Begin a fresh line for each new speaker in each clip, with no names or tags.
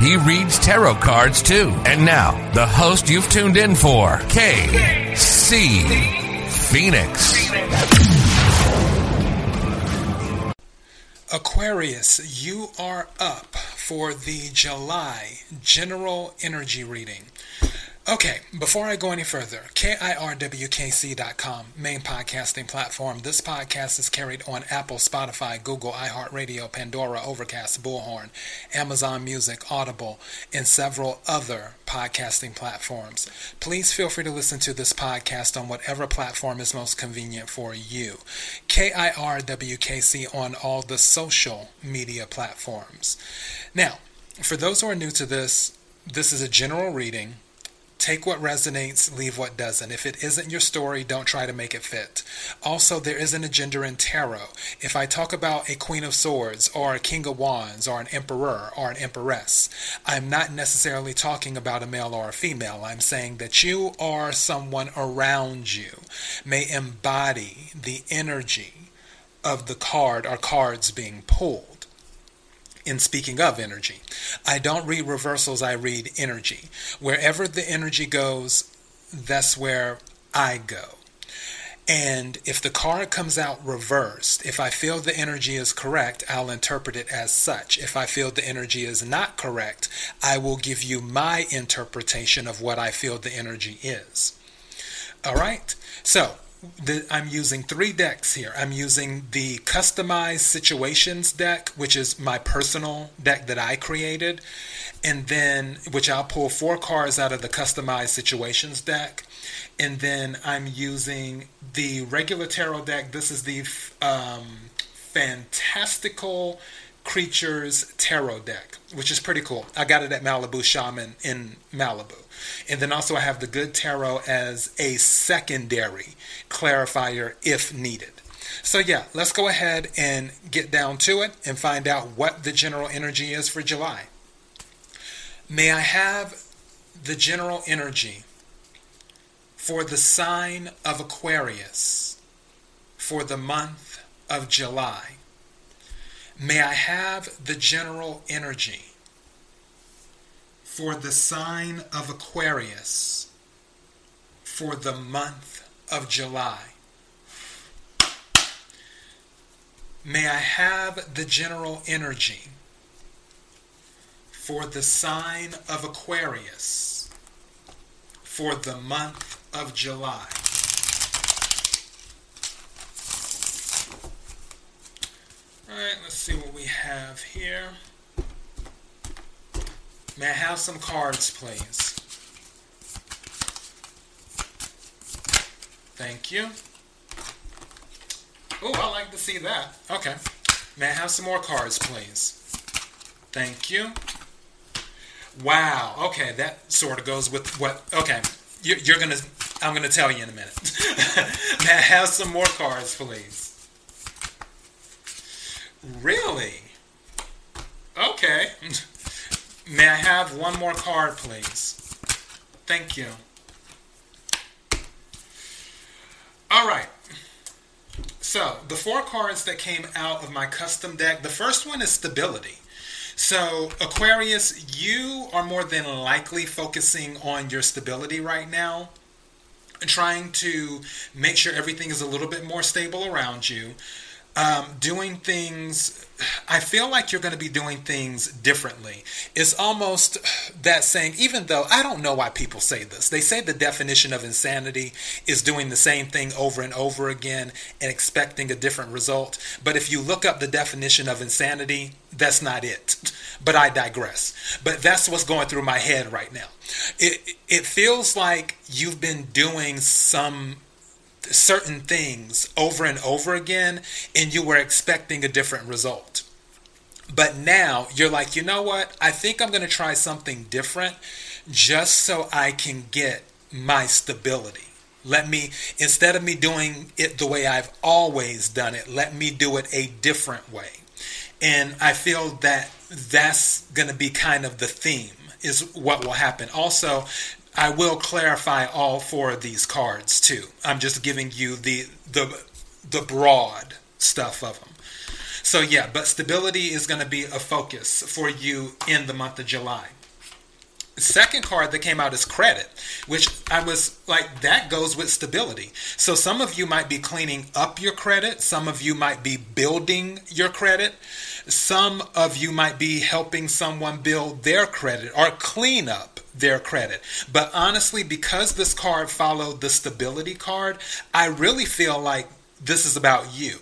He reads tarot cards too. And now, the host you've tuned in for, KC Phoenix.
Aquarius, you are up for the July general energy reading. Okay, before I go any further, KIRWKC.com, main podcasting platform. This podcast is carried on Apple, Spotify, Google, iHeartRadio, Pandora, Overcast, Bullhorn, Amazon Music, Audible, and several other podcasting platforms. Please feel free to listen to this podcast on whatever platform is most convenient for you. KIRWKC on all the social media platforms. Now, for those who are new to this, this is a general reading Take what resonates, leave what doesn't. If it isn't your story, don't try to make it fit. Also, there isn't a gender in tarot. If I talk about a Queen of Swords, or a King of Wands, or an Emperor, or an Empress, I'm not necessarily talking about a male or a female. I'm saying that you or someone around you may embody the energy of the card or cards being pulled in speaking of energy. I don't read reversals, I read energy. Wherever the energy goes, that's where I go. And if the card comes out reversed, if I feel the energy is correct, I'll interpret it as such. If I feel the energy is not correct, I will give you my interpretation of what I feel the energy is. All right? So, the, I'm using three decks here. I'm using the customized situations deck, which is my personal deck that I created, and then which I'll pull four cards out of the customized situations deck, and then I'm using the regular tarot deck. This is the um, fantastical creatures tarot deck, which is pretty cool. I got it at Malibu Shaman in Malibu. And then also I have the Good Tarot as a secondary clarifier if needed. So yeah, let's go ahead and get down to it and find out what the general energy is for July. May I have the general energy for the sign of Aquarius for the month of July. May I have the general energy for the sign of Aquarius for the month of July. May I have the general energy for the sign of Aquarius for the month of July. All right, let's see what we have here. May I have some cards, please? Thank you. Oh, I like to see that. Okay. May I have some more cards, please? Thank you. Wow. Okay, that sort of goes with what. Okay, you're, you're gonna. I'm gonna tell you in a minute. May I have some more cards, please? Really? Okay. May I have one more card, please? Thank you. All right. So, the four cards that came out of my custom deck, the first one is stability. So, Aquarius, you are more than likely focusing on your stability right now, trying to make sure everything is a little bit more stable around you um, doing things i feel like you're going to be doing things differently. It's almost that saying even though i don't know why people say this. They say the definition of insanity is doing the same thing over and over again and expecting a different result. But if you look up the definition of insanity that's not it. But i digress. But that's what's going through my head right now. It, it feels like you've been doing some certain things over and over again and you were expecting a different result. But now you're like, you know what? I think I'm going to try something different just so I can get my stability. Let me, instead of me doing it the way I've always done it, let me do it a different way. And I feel that that's going to be kind of the theme, is what will happen. Also, I will clarify all four of these cards too. I'm just giving you the the the broad stuff of them. So yeah, but stability is going to be a focus for you in the month of July second card that came out is credit, which I was like, that goes with stability. So some of you might be cleaning up your credit, some of you might be building your credit, some of you might be helping someone build their credit or clean up their credit. But honestly, because this card followed the stability card, I really feel like this is about you,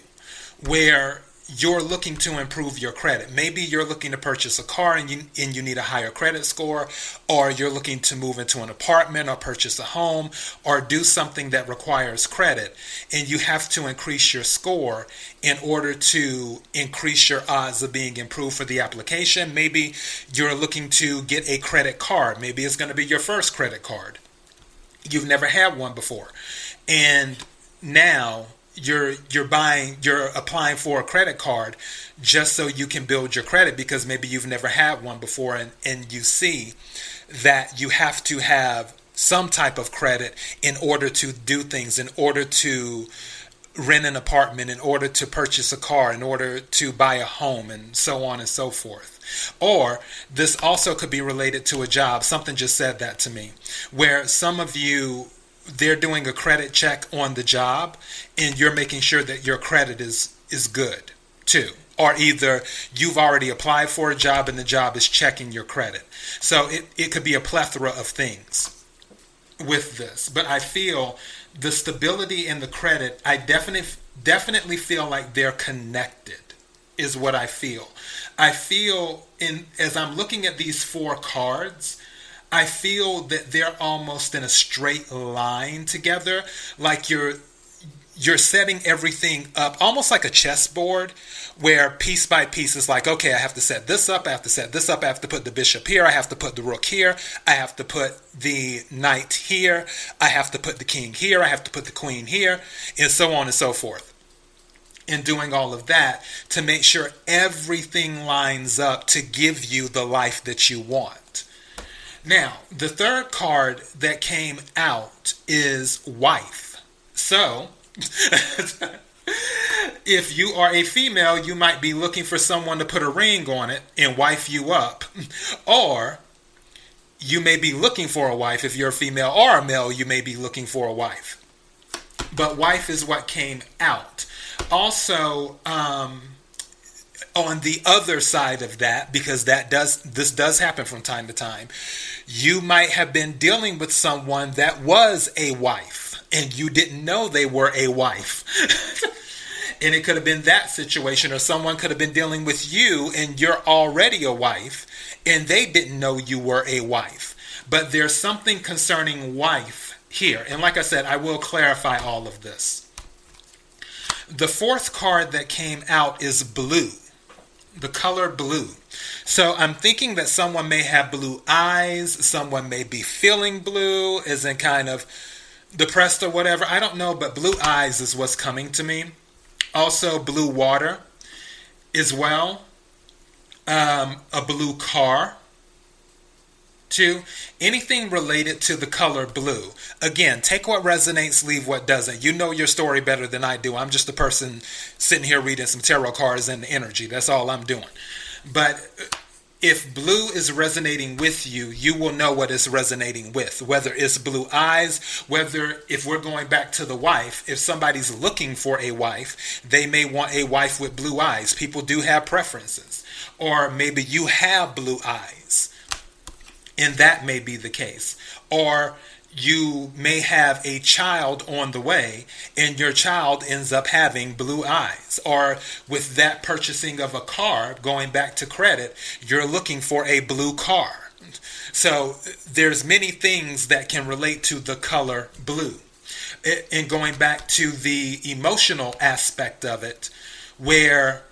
where you're looking to improve your credit. Maybe you're looking to purchase a car and you and you need a higher credit score or you're looking to move into an apartment or purchase a home or do something that requires credit and you have to increase your score in order to increase your odds of being improved for the application. Maybe you're looking to get a credit card. Maybe it's going to be your first credit card. You've never had one before. And now you're you're buying you're applying for a credit card just so you can build your credit because maybe you've never had one before and, and you see that you have to have some type of credit in order to do things in order to rent an apartment in order to purchase a car in order to buy a home and so on and so forth. Or this also could be related to a job. Something just said that to me where some of you they're doing a credit check on the job and you're making sure that your credit is is good too. Or either you've already applied for a job and the job is checking your credit. So it, it could be a plethora of things with this. But i feel the stability and the credit i definitely definitely feel like they're connected is what i feel. I feel in as i'm looking at these four cards I feel that they're almost in a straight line together, like you're you're setting everything up almost like a chessboard where piece by piece is like okay i have to set this up i have to set this up i have to put the bishop here i have to put the rook here i have to put the knight here i have to put the king here i have to put the queen here and so on and so forth. In doing all of that to make sure everything lines up to give you the life that you want now, the third card that came out is wife. So, if you are a female, you might be looking for someone to put a ring on it and wife you up. Or you may be looking for a wife if you're a female or a male, you may be looking for a wife. But wife is what came out. Also, um, on the other side of that, because that does this does happen from time to time, you might have been dealing with someone that was a wife and you didn't know they were a wife. and it could have been that situation, or someone could have been dealing with you and you're already a wife and they didn't know you were a wife. But there's something concerning wife here. And like I said, I will clarify all of this. The fourth card that came out is blue the color blue. So I'm thinking that someone may have blue eyes, someone may be feeling blue, isn't kind of depressed or whatever. I don't know, but blue eyes is what's coming to me. Also, blue water as well. Um, a blue car. Two, anything related to the color blue. Again, take what resonates, leave what doesn't. You know your story better than I do. I'm just a person sitting here reading some tarot cards and energy. That's all I'm doing. But if blue is resonating with you, you will know what it's resonating with. Whether it's blue eyes, whether if we're going back to the wife, if somebody's looking for a wife, they may want a wife with blue eyes. People do have preferences. Or maybe you have blue eyes and that may be the case. Or you may have a child on the way and your child ends up having blue eyes. Or with that purchasing of a car going back to credit you're looking for a blue car. So there's many things that can relate to the color blue. And going back to the emotional aspect of it where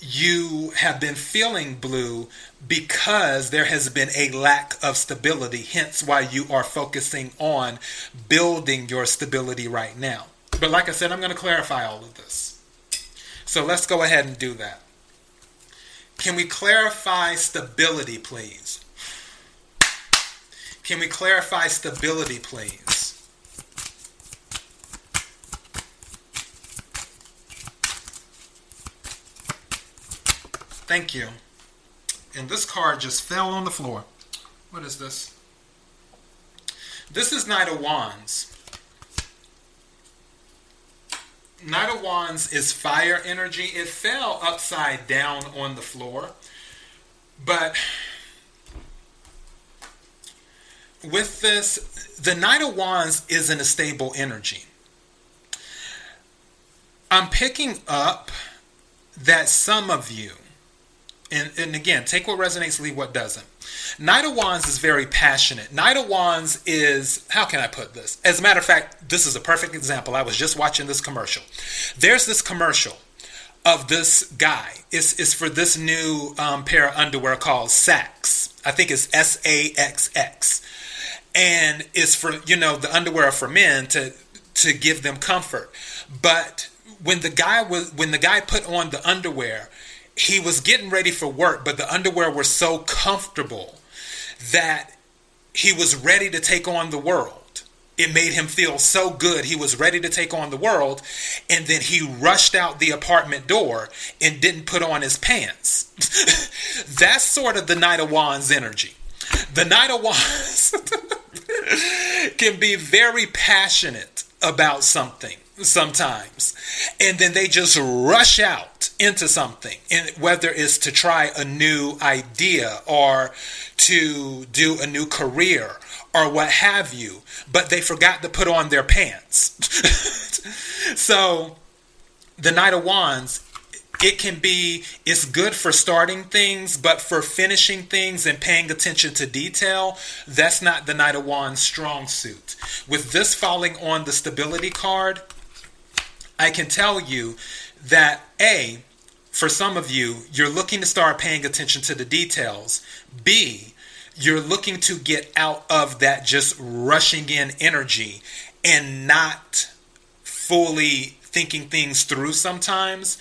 you have been feeling blue because there has been a lack of stability, hence why you are focusing on building your stability right now. But like I said, I'm going to clarify all of this. So let's go ahead and do that. Can we clarify stability, please? Can we clarify stability, please? Thank you. And this card just fell on the floor. What is this? This is Knight of Wands. Knight of Wands is fire energy. It fell upside down on the floor. But with this, the Knight of Wands isn't a stable energy. I'm picking up that some of you, and, and again, take what resonates, leave what doesn't. Knight of Wands is very passionate. Knight of Wands is, how can I put this? As a matter of fact, this is a perfect example. I was just watching this commercial. There's this commercial of this guy. It's, it's for this new um, pair of underwear called Saxx. I think it's S A X X. And it's for, you know, the underwear for men to to give them comfort. But when the guy was when the guy put on the underwear, he was getting ready for work, but the underwear were so comfortable that he was ready to take on the world. It made him feel so good. He was ready to take on the world. And then he rushed out the apartment door and didn't put on his pants. That's sort of the Knight of Wands energy. The Knight of Wands can be very passionate about something sometimes and then they just rush out into something and whether it's to try a new idea or to do a new career or what have you but they forgot to put on their pants. So the knight of wands it can be it's good for starting things but for finishing things and paying attention to detail that's not the knight of wands strong suit. With this falling on the stability card i can tell you that a for some of you you're looking to start paying attention to the details b you're looking to get out of that just rushing in energy and not fully thinking things through sometimes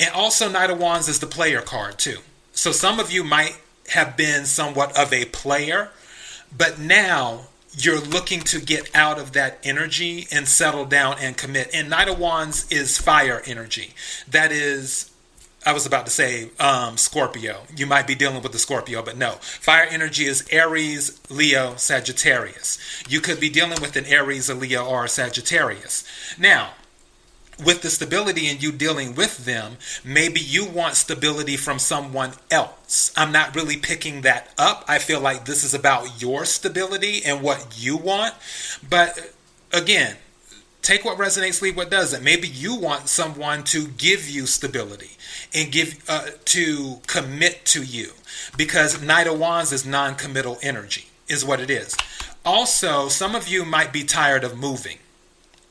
and also, Knight of Wands is the player card too. So some of you might have been somewhat of a player, but now you're looking to get out of that energy and settle down and commit. And Knight of Wands is fire energy. That is, I was about to say um, Scorpio. You might be dealing with the Scorpio, but no. Fire energy is Aries, Leo, Sagittarius. You could be dealing with an Aries, a Leo, or a Sagittarius. Now, with the stability and you dealing with them, maybe you want stability from someone else. I'm not really picking that up. I feel like this is about your stability and what you want. But again, take what resonates, leave what doesn't. Maybe you want someone to give you stability and give uh, to commit to you because Knight of Wands is non-committal energy, is what it is. Also, some of you might be tired of moving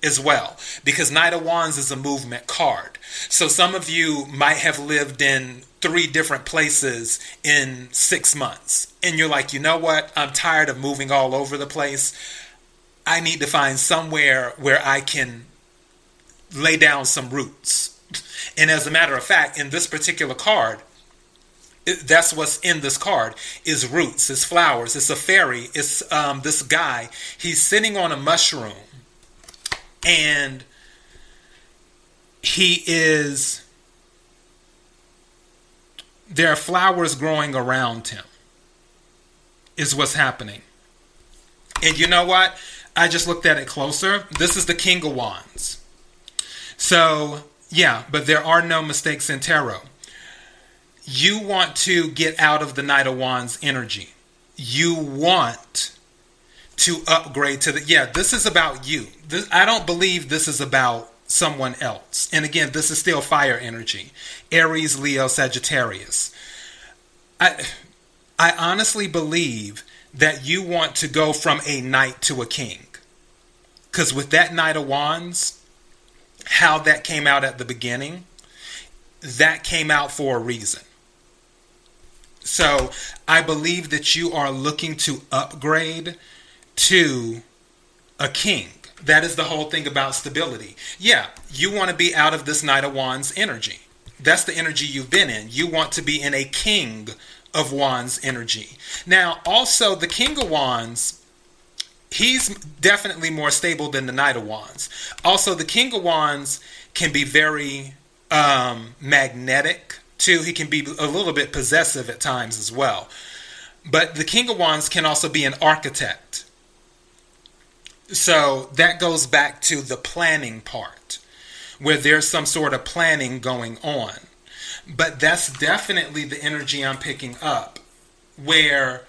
as well because Knight of Wands is a movement card. So some of you might have lived in three different places in six months. And you're like, you know what? I'm tired of moving all over the place. I need to find somewhere where I can lay down some roots. And as a matter of fact, in this particular card, that's what's in this card is roots, it's flowers, it's a fairy, it's um, this guy. He's sitting on a mushroom and he is there are flowers growing around him is what's happening and you know what i just looked at it closer. This is the king of wands. So yeah but there are no mistakes in tarot. You want to get out of the knight of wands energy. You want to upgrade to the yeah this is about you. This, i don't believe this is about someone else. And again this is still fire energy. Aries leo sagittarius. I i honestly believe that you want to go from a knight to a king because with that knight of wands how that came out at the beginning that came out for a reason. So I believe that you are looking to upgrade to a king. That is the whole thing about stability. Yeah, you want to be out of this Knight of Wands energy. That's the energy you've been in. You want to be in a King of Wands energy. Now, also, the King of Wands, he's definitely more stable than the Knight of Wands. Also, the King of Wands can be very um, magnetic too. He can be a little bit possessive at times as well. But the King of Wands can also be an architect. So that goes back to the planning part, where there's some sort of planning going on. But that's definitely the energy I'm picking up, where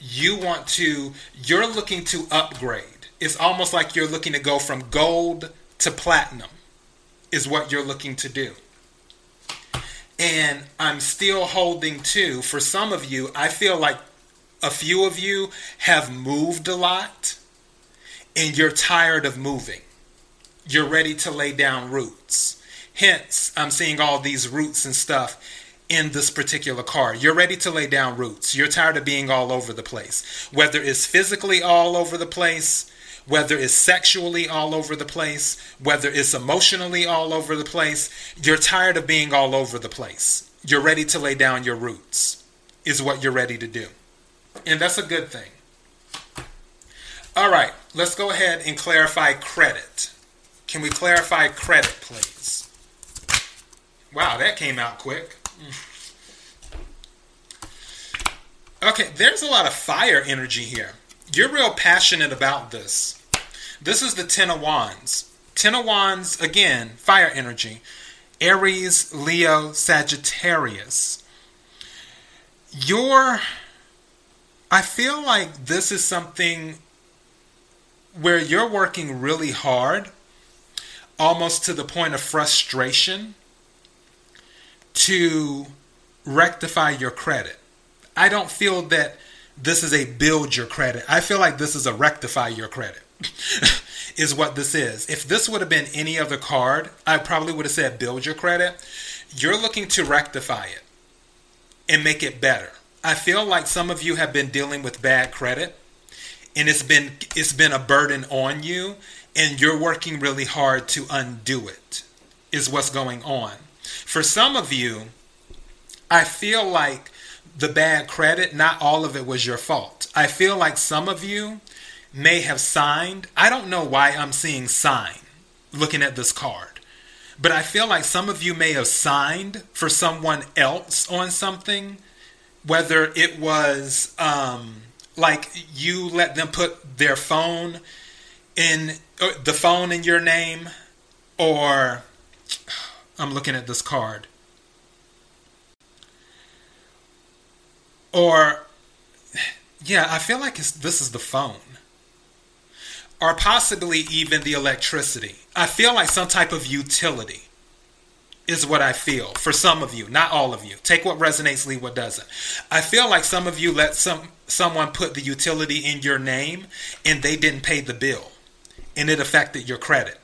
you want to, you're looking to upgrade. It's almost like you're looking to go from gold to platinum, is what you're looking to do. And I'm still holding to, for some of you, I feel like a few of you have moved a lot and you're tired of moving. You're ready to lay down roots. Hence, I'm seeing all these roots and stuff in this particular card. You're ready to lay down roots. You're tired of being all over the place. Whether it's physically all over the place, whether it's sexually all over the place, whether it's emotionally all over the place, you're tired of being all over the place. You're ready to lay down your roots, is what you're ready to do. And that's a good thing. All right, let's go ahead and clarify credit. Can we clarify credit, please? Wow, that came out quick. Mm. Okay, there's a lot of fire energy here. You're real passionate about this. This is the Ten of Wands. Ten of Wands, again, fire energy. Aries, Leo, Sagittarius. Your, I feel like this is something where you're working really hard, almost to the point of frustration, to rectify your credit. I don't feel that this is a build your credit. I feel like this is a rectify your credit. is what this is. If this would have been any other card, I probably would have said build your credit. You're looking to rectify it and make it better. I feel like some of you have been dealing with bad credit and it's been it's been a burden on you and you're working really hard to undo it is what's going on for some of you i feel like the bad credit not all of it was your fault. I feel like some of you may have signed. I don't know why i'm seeing sign looking at this card but i feel like some of you may have signed for someone else on something whether it was um, like you let them put their phone in uh, the phone in your name or I'm looking at this card or yeah I feel like this is the phone or possibly even the electricity I feel like some type of utility is what I feel for some of you, not all of you. Take what resonates, leave what doesn't. I feel like some of you let some someone put the utility in your name and they didn't pay the bill and it affected your credit.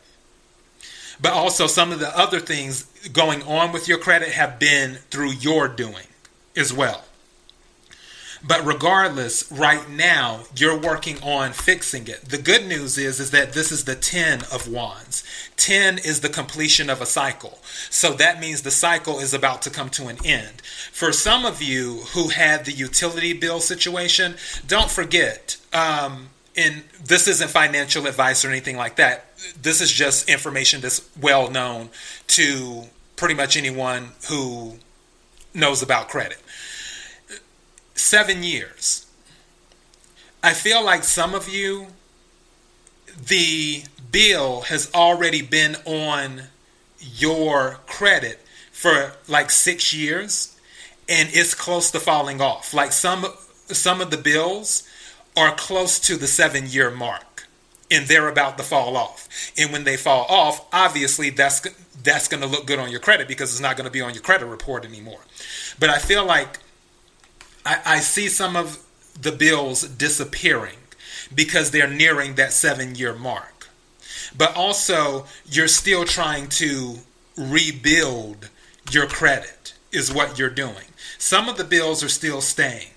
But also some of the other things going on with your credit have been through your doing as well. But regardless, right now you're working on fixing it. The good news is is that this is the 10 of wands. 10 is the completion of a cycle. So that means the cycle is about to come to an end. For some of you who had the utility bill situation, don't forget um, and this isn't financial advice or anything like that. This is just information that's well known to pretty much anyone who knows about credit seven years. I feel like some of you, the bill has already been on your credit for like six years and it's close to falling off. Like some some of the bills are close to the seven year mark and they're about to fall off. And when they fall off, obviously that's that's going to look good on your credit because it's not going to be on your credit report anymore. But I feel like I, I see some of the bills disappearing because they're nearing that seven year mark. But also, you're still trying to rebuild your credit is what you're doing. Some of the bills are still staying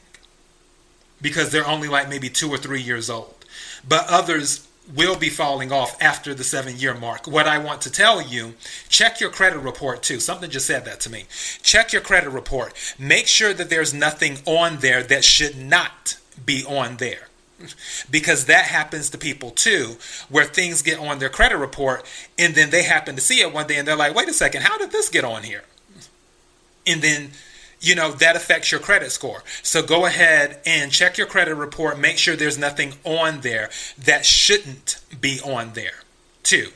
because they're only like maybe two or three years old, but others will be falling off after the seven year mark. What I want to tell you, check your credit report too. Something just said that to me. Check your credit report. Make sure that there's nothing on there that should not be on there. Because that happens to people too, where things get on their credit report and then they happen to see it one day and they're like, wait a second, how did this get on here? And then you know, that affects your credit score. So go ahead and check your credit report. Make sure there's nothing on there that shouldn't be on there, too.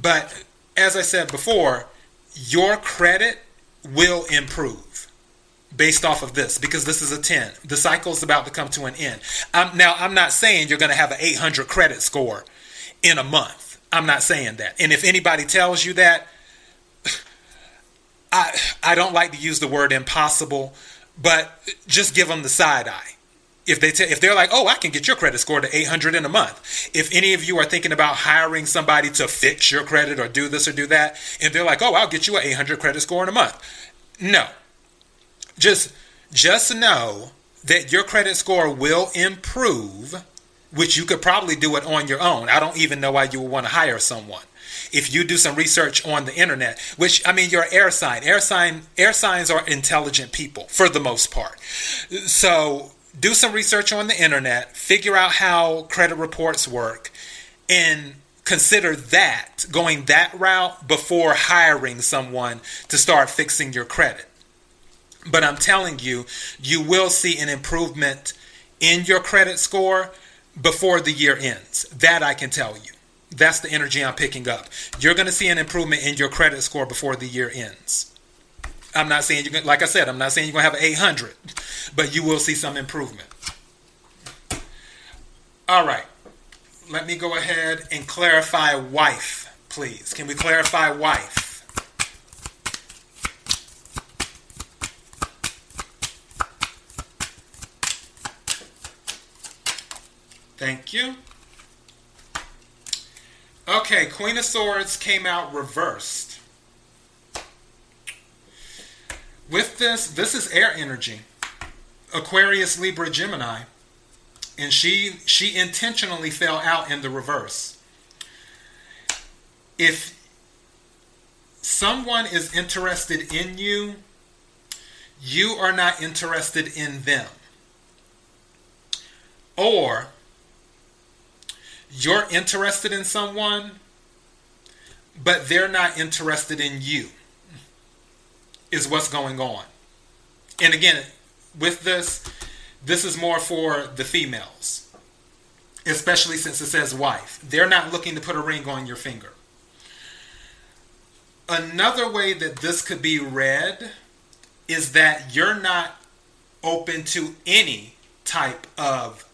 But as I said before, your credit will improve based off of this because this is a 10. The cycle is about to come to an end. Um, now, I'm not saying you're going to have an 800 credit score in a month. I'm not saying that. And if anybody tells you that, I I don't like to use the word impossible, but just give them the side eye. If they t- if they're like, "Oh, I can get your credit score to 800 in a month." If any of you are thinking about hiring somebody to fix your credit or do this or do that, and they're like, "Oh, I'll get you an 800 credit score in a month." No. Just just know that your credit score will improve, which you could probably do it on your own. I don't even know why you would want to hire someone if you do some research on the internet, which I mean, you're air sign. Air sign air signs are intelligent people for the most part. So do some research on the internet, figure out how credit reports work, and consider that going that route before hiring someone to start fixing your credit. But I'm telling you, you will see an improvement in your credit score before the year ends. That I can tell you. That's the energy I'm picking up. You're going to see an improvement in your credit score before the year ends. I'm not saying you're going like I said, I'm not saying you're going to have an 800, but you will see some improvement. All right. Let me go ahead and clarify wife, please. Can we clarify wife? Thank you. Okay, Queen of Swords came out reversed. With this, this is air energy. Aquarius, Libra, Gemini. And she she intentionally fell out in the reverse. If someone is interested in you, you are not interested in them. Or you're interested in someone, but they're not interested in you, is what's going on. And again, with this, this is more for the females, especially since it says wife. They're not looking to put a ring on your finger. Another way that this could be read is that you're not open to any type of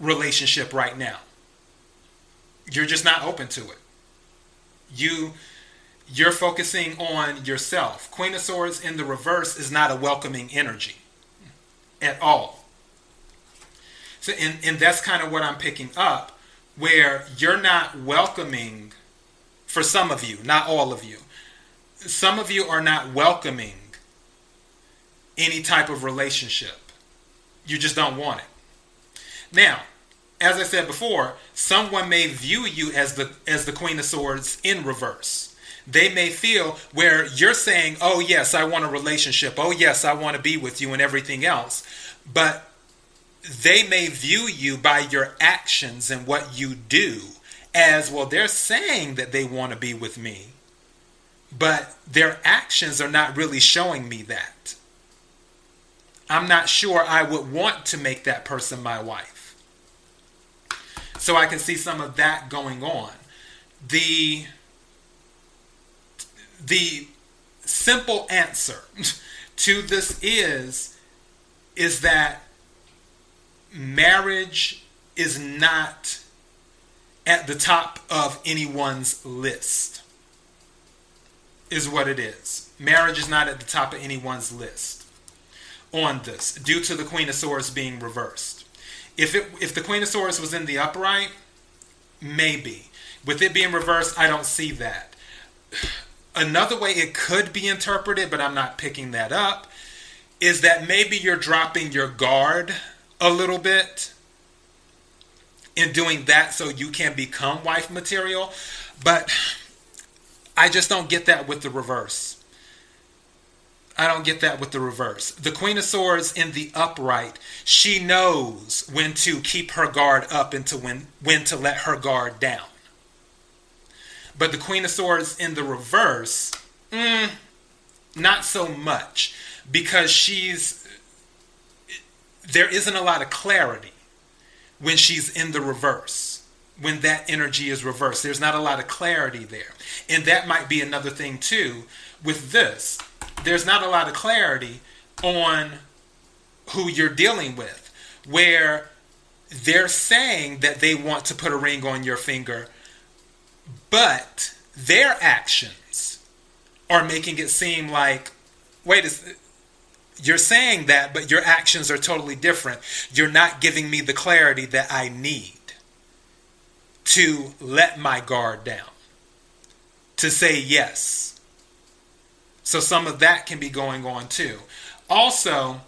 relationship right now you're just not open to it. You you're focusing on yourself. Queen of Swords in the reverse is not a welcoming energy at all. So and, and that's kind of what I'm picking up, where you're not welcoming for some of you, not all of you. Some of you are not welcoming any type of relationship. You just don't want it. Now, as I said before, someone may view you as the as the Queen of Swords in reverse. They may feel where you're saying, "Oh yes, I want a relationship. Oh yes, I want to be with you and everything else." But they may view you by your actions and what you do as, "Well, they're saying that they want to be with me." But their actions are not really showing me that. I'm not sure I would want to make that person my wife. So I can see some of that going on. The the simple answer to this is is that marriage is not at the top of anyone's list is what it is marriage is not at the top of anyone's list on this due to the queen of swords being reversed if it if the Queen of Swords was in the upright, maybe. With it being reversed, I don't see that. another way it could be interpreted, but I'm not picking that up, is that maybe you're dropping your guard a little bit in doing that so you can become wife material. But I just don't get that with the reverse. I don't get that with the reverse. The Queen of Swords in the upright, she knows when to keep her guard up and to when, when to let her guard down. But the Queen of Swords in the reverse, mm, not so much because she's there isn't a lot of clarity when she's in the reverse when that energy is reversed there's not a lot of clarity there and that might be another thing too with this there's not a lot of clarity on who you're dealing with where they're saying that they want to put a ring on your finger but their actions are making it seem like wait a you're saying that, but your actions are totally different. You're not giving me the clarity that I need to let my guard down, to say yes. So some of that can be going on too. Also,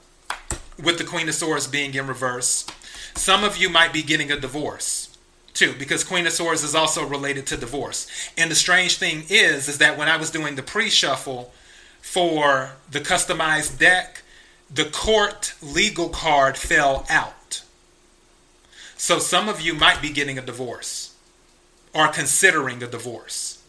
with the Queen of Swords being in reverse, some of you might be getting a divorce too, because Queen of Swords is also related to divorce. And the strange thing is, is that when I was doing the pre-shuffle for the customized deck, the court legal card fell out. So some of you might be getting a divorce or considering a divorce.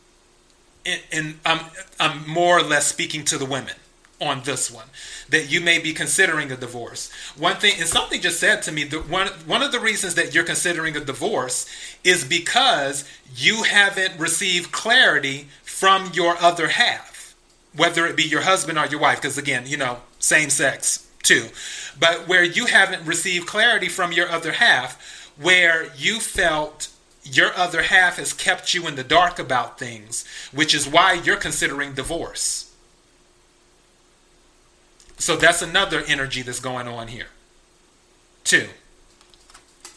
And, I'm, I'm more or less speaking to the women on this one that you may be considering a divorce. One thing, and something just said to me that one, one of the reasons that you're considering a divorce is because you haven't received clarity from your other half, whether it be your husband or your wife, because again, you know, same sex too. But where you haven't received clarity from your other half, where you felt your other half has kept you in the dark about things, which is why you're considering divorce. So that's another energy that's going on here, too.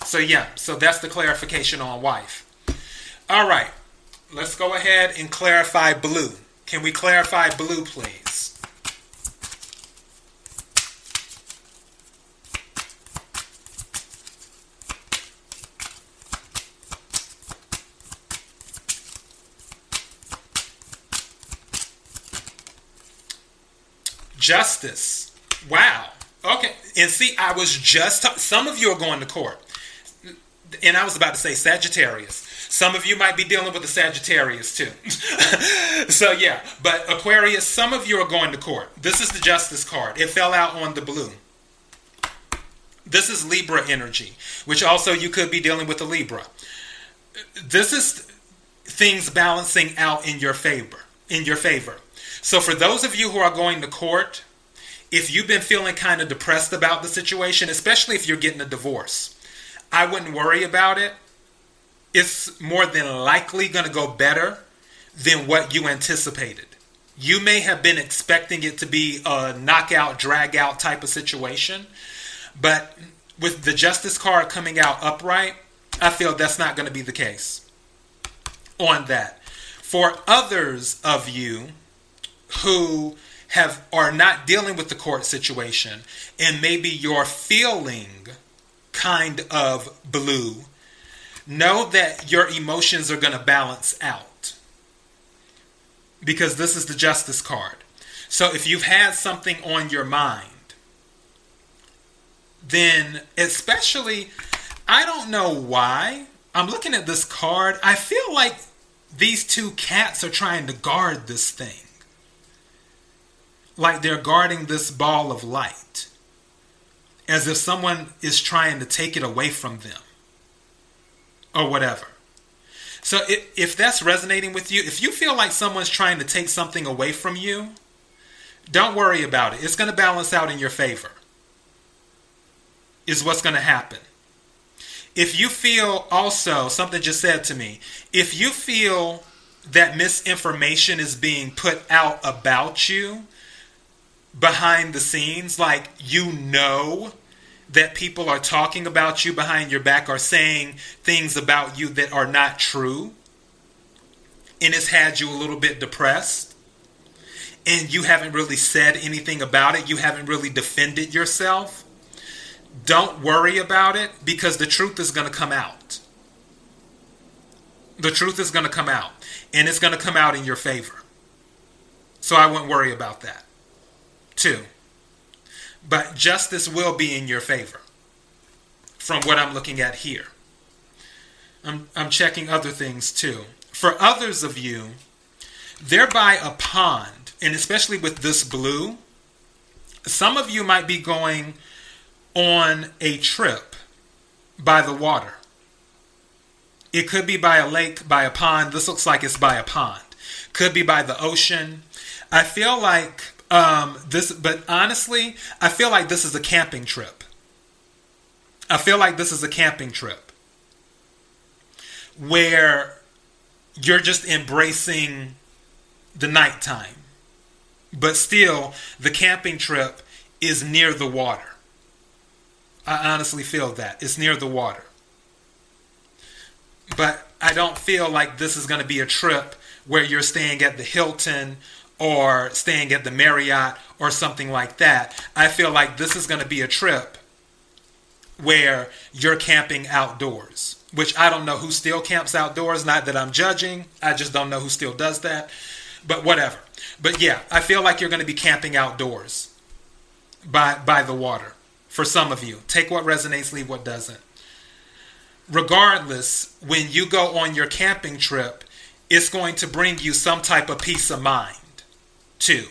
So, yeah, so that's the clarification on wife. All right, let's go ahead and clarify blue. Can we clarify blue, please? Justice. Wow. Okay. And see, I was just, some of you are going to court. And I was about to say Sagittarius. Some of you might be dealing with the Sagittarius too. so, yeah. But Aquarius, some of you are going to court. This is the Justice card. It fell out on the blue. This is Libra energy, which also you could be dealing with a Libra. This is things balancing out in your favor. In your favor. So, for those of you who are going to court, if you've been feeling kind of depressed about the situation, especially if you're getting a divorce, I wouldn't worry about it. It's more than likely going to go better than what you anticipated. You may have been expecting it to be a knockout, drag out type of situation, but with the justice card coming out upright, I feel that's not going to be the case on that. For others of you, who have are not dealing with the court situation and maybe you're feeling kind of blue know that your emotions are going to balance out. Because this is the justice card. So if you've had something on your mind then especially i don't know why i'm looking at this card i feel like these two cats are trying to guard this thing like they're guarding this ball of light, as if someone is trying to take it away from them, or whatever. So if that's resonating with you, if you feel like someone's trying to take something away from you, don't worry about it. It's going to balance out in your favor, is what's going to happen. If you feel also, something just said to me, if you feel that misinformation is being put out about you, behind the scenes, like you know that people are talking about you behind your back or saying things about you that are not true, and it's had you a little bit depressed, and you haven't really said anything about it, you haven't really defended yourself, don't worry about it because the truth is going to come out. The truth is going to come out, and it's going to come out in your favor. So I wouldn't worry about that. Two, but justice will be in your favor from what I'm looking at here. I'm, I'm checking other things too. For others of you, they're by a pond, and especially with this blue, some of you might be going on a trip by the water. It could be by a lake, by a pond. This looks like it's by a pond. Could be by the ocean. I feel like um, this, but honestly, I feel like this is a camping trip. I feel like this is a camping trip where you're just embracing the nighttime, but still the camping trip is near the water. I honestly feel that. It's near the water. But I don't feel like this is going to be a trip where you're staying at the Hilton or staying at the Marriott or something like that. I feel like this is going to be a trip where you're camping outdoors, which I don't know who still camps outdoors. Not that I'm judging, I just don't know who still does that. But whatever. But yeah, I feel like you're going to be camping outdoors by by the water for some of you. Take what resonates, leave what doesn't. Regardless, when you go on your camping trip, it's going to bring you some type of peace of mind too.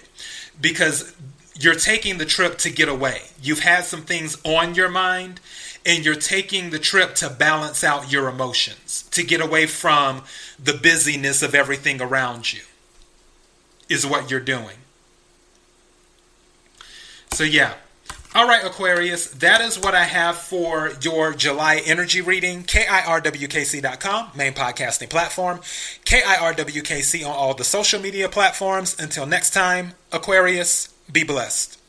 Because you're taking the trip to get away. You've had some things on your mind and you're taking the trip to balance out your emotions, to get away from the busyness of everything around you, is what you're doing. So, yeah, all right, Aquarius, that is what I have for your July energy reading. KIRWKC.com, main podcasting platform. KIRWKC on all the social media platforms. Until next time, Aquarius, be blessed.